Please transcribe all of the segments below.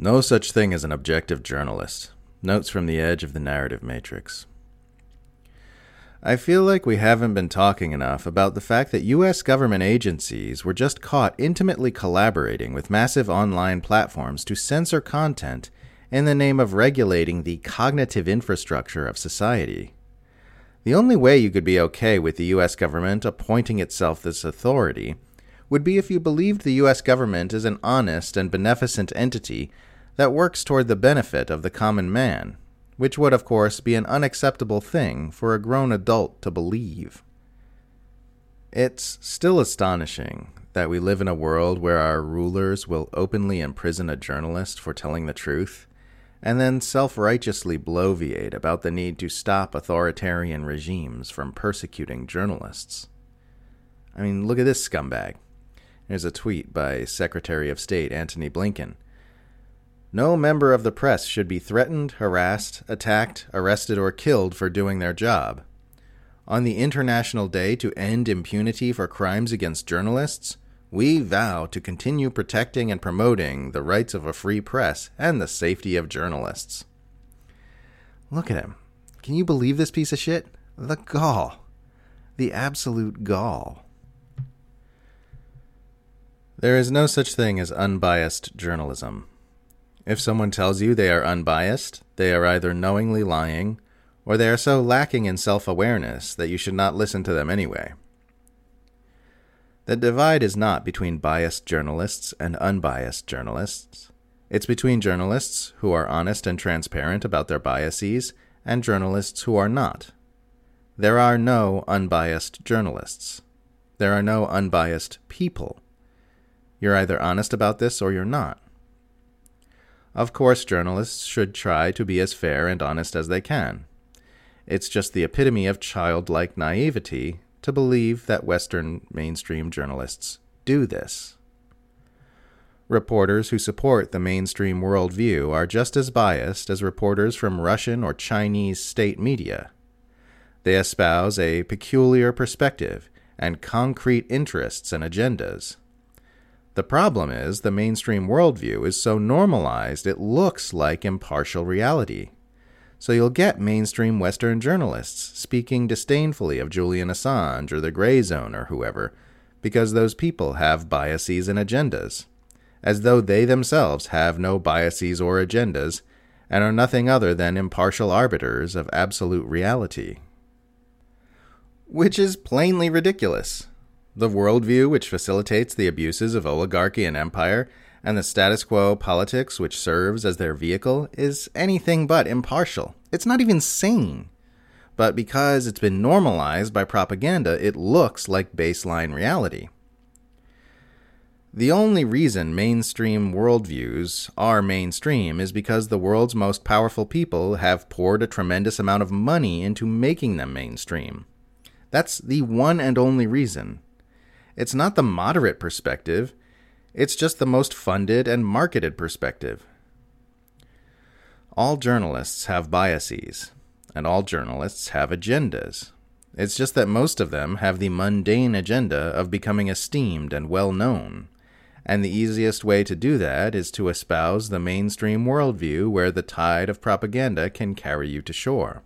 No such thing as an objective journalist. Notes from the edge of the narrative matrix. I feel like we haven't been talking enough about the fact that US government agencies were just caught intimately collaborating with massive online platforms to censor content in the name of regulating the cognitive infrastructure of society. The only way you could be okay with the US government appointing itself this authority would be if you believed the US government is an honest and beneficent entity that works toward the benefit of the common man, which would, of course, be an unacceptable thing for a grown adult to believe. It's still astonishing that we live in a world where our rulers will openly imprison a journalist for telling the truth, and then self righteously bloviate about the need to stop authoritarian regimes from persecuting journalists. I mean, look at this scumbag. Here's a tweet by Secretary of State Antony Blinken. No member of the press should be threatened, harassed, attacked, arrested, or killed for doing their job. On the International Day to End Impunity for Crimes Against Journalists, we vow to continue protecting and promoting the rights of a free press and the safety of journalists. Look at him. Can you believe this piece of shit? The gall. The absolute gall. There is no such thing as unbiased journalism. If someone tells you they are unbiased, they are either knowingly lying, or they are so lacking in self awareness that you should not listen to them anyway. The divide is not between biased journalists and unbiased journalists. It's between journalists who are honest and transparent about their biases and journalists who are not. There are no unbiased journalists. There are no unbiased people. You're either honest about this or you're not. Of course, journalists should try to be as fair and honest as they can. It's just the epitome of childlike naivety to believe that Western mainstream journalists do this. Reporters who support the mainstream worldview are just as biased as reporters from Russian or Chinese state media. They espouse a peculiar perspective and concrete interests and agendas. The problem is the mainstream worldview is so normalized it looks like impartial reality. So you'll get mainstream Western journalists speaking disdainfully of Julian Assange or the Gray Zone or whoever, because those people have biases and agendas, as though they themselves have no biases or agendas and are nothing other than impartial arbiters of absolute reality. Which is plainly ridiculous. The worldview which facilitates the abuses of oligarchy and empire, and the status quo politics which serves as their vehicle, is anything but impartial. It's not even sane. But because it's been normalized by propaganda, it looks like baseline reality. The only reason mainstream worldviews are mainstream is because the world's most powerful people have poured a tremendous amount of money into making them mainstream. That's the one and only reason. It's not the moderate perspective, it's just the most funded and marketed perspective. All journalists have biases, and all journalists have agendas. It's just that most of them have the mundane agenda of becoming esteemed and well known. And the easiest way to do that is to espouse the mainstream worldview where the tide of propaganda can carry you to shore.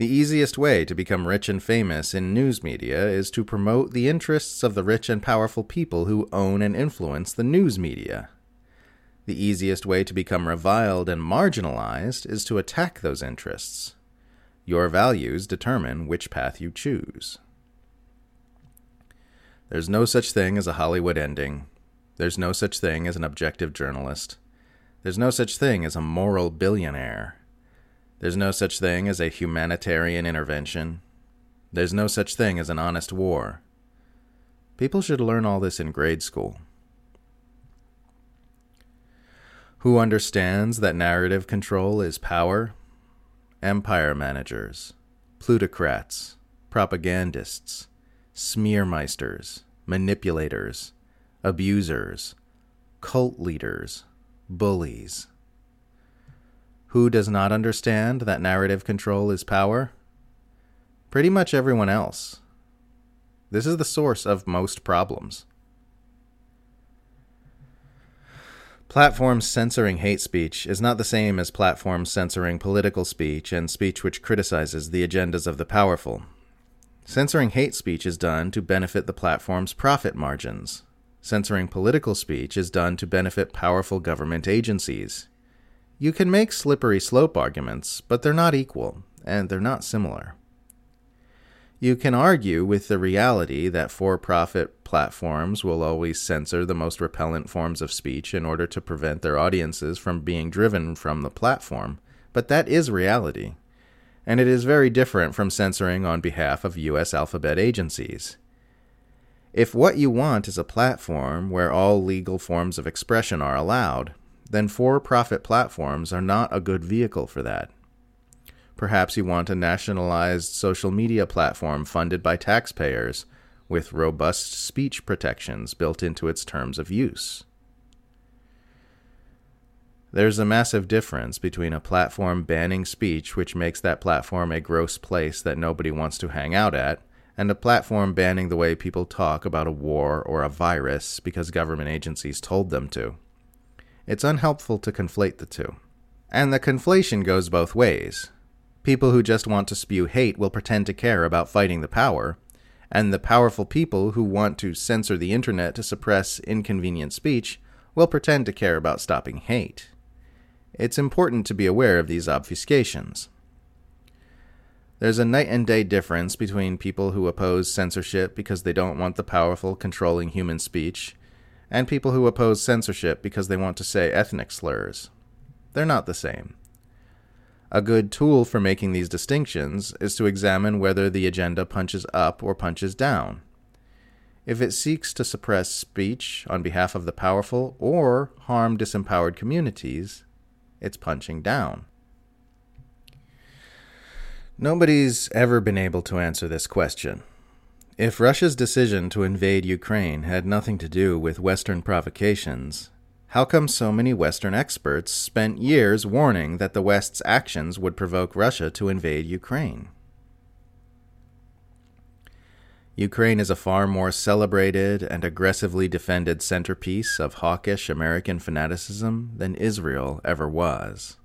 The easiest way to become rich and famous in news media is to promote the interests of the rich and powerful people who own and influence the news media. The easiest way to become reviled and marginalized is to attack those interests. Your values determine which path you choose. There's no such thing as a Hollywood ending. There's no such thing as an objective journalist. There's no such thing as a moral billionaire. There's no such thing as a humanitarian intervention. There's no such thing as an honest war. People should learn all this in grade school. Who understands that narrative control is power? Empire managers, plutocrats, propagandists, smearmeisters, manipulators, abusers, cult leaders, bullies. Who does not understand that narrative control is power? Pretty much everyone else. This is the source of most problems. Platforms censoring hate speech is not the same as platforms censoring political speech and speech which criticizes the agendas of the powerful. Censoring hate speech is done to benefit the platform's profit margins. Censoring political speech is done to benefit powerful government agencies. You can make slippery slope arguments, but they're not equal, and they're not similar. You can argue with the reality that for profit platforms will always censor the most repellent forms of speech in order to prevent their audiences from being driven from the platform, but that is reality. And it is very different from censoring on behalf of U.S. alphabet agencies. If what you want is a platform where all legal forms of expression are allowed, then for profit platforms are not a good vehicle for that. Perhaps you want a nationalized social media platform funded by taxpayers with robust speech protections built into its terms of use. There's a massive difference between a platform banning speech, which makes that platform a gross place that nobody wants to hang out at, and a platform banning the way people talk about a war or a virus because government agencies told them to. It's unhelpful to conflate the two. And the conflation goes both ways. People who just want to spew hate will pretend to care about fighting the power, and the powerful people who want to censor the internet to suppress inconvenient speech will pretend to care about stopping hate. It's important to be aware of these obfuscations. There's a night and day difference between people who oppose censorship because they don't want the powerful controlling human speech, and people who oppose censorship because they want to say ethnic slurs. They're not the same. A good tool for making these distinctions is to examine whether the agenda punches up or punches down. If it seeks to suppress speech on behalf of the powerful or harm disempowered communities, it's punching down. Nobody's ever been able to answer this question. If Russia's decision to invade Ukraine had nothing to do with Western provocations, how come so many Western experts spent years warning that the West's actions would provoke Russia to invade Ukraine? Ukraine is a far more celebrated and aggressively defended centerpiece of hawkish American fanaticism than Israel ever was.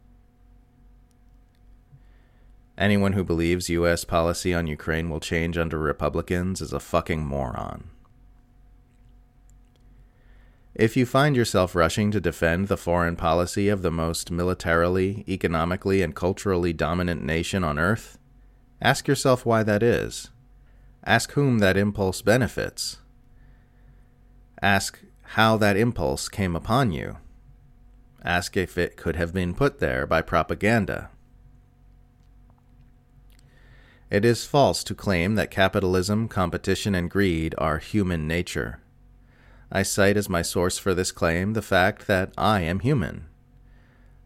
Anyone who believes U.S. policy on Ukraine will change under Republicans is a fucking moron. If you find yourself rushing to defend the foreign policy of the most militarily, economically, and culturally dominant nation on earth, ask yourself why that is. Ask whom that impulse benefits. Ask how that impulse came upon you. Ask if it could have been put there by propaganda. It is false to claim that capitalism, competition, and greed are human nature. I cite as my source for this claim the fact that I am human.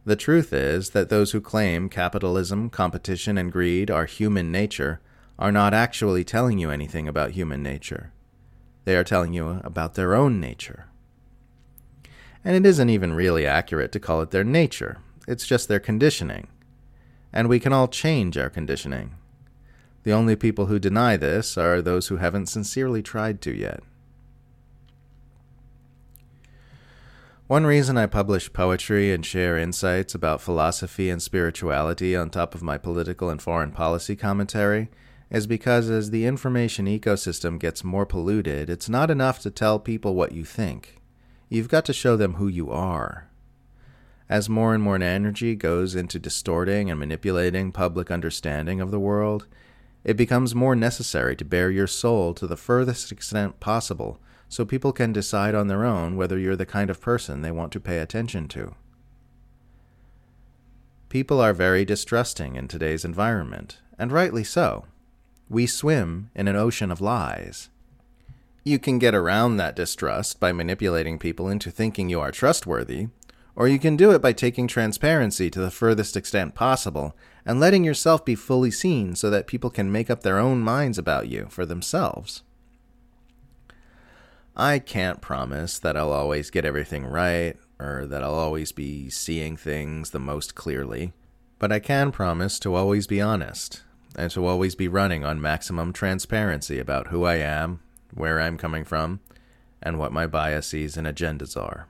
The truth is that those who claim capitalism, competition, and greed are human nature are not actually telling you anything about human nature. They are telling you about their own nature. And it isn't even really accurate to call it their nature, it's just their conditioning. And we can all change our conditioning. The only people who deny this are those who haven't sincerely tried to yet. One reason I publish poetry and share insights about philosophy and spirituality on top of my political and foreign policy commentary is because as the information ecosystem gets more polluted, it's not enough to tell people what you think. You've got to show them who you are. As more and more energy goes into distorting and manipulating public understanding of the world, it becomes more necessary to bare your soul to the furthest extent possible so people can decide on their own whether you're the kind of person they want to pay attention to. People are very distrusting in today's environment, and rightly so. We swim in an ocean of lies. You can get around that distrust by manipulating people into thinking you are trustworthy, or you can do it by taking transparency to the furthest extent possible and letting yourself be fully seen so that people can make up their own minds about you for themselves. I can't promise that I'll always get everything right or that I'll always be seeing things the most clearly, but I can promise to always be honest and to always be running on maximum transparency about who I am, where I'm coming from, and what my biases and agendas are.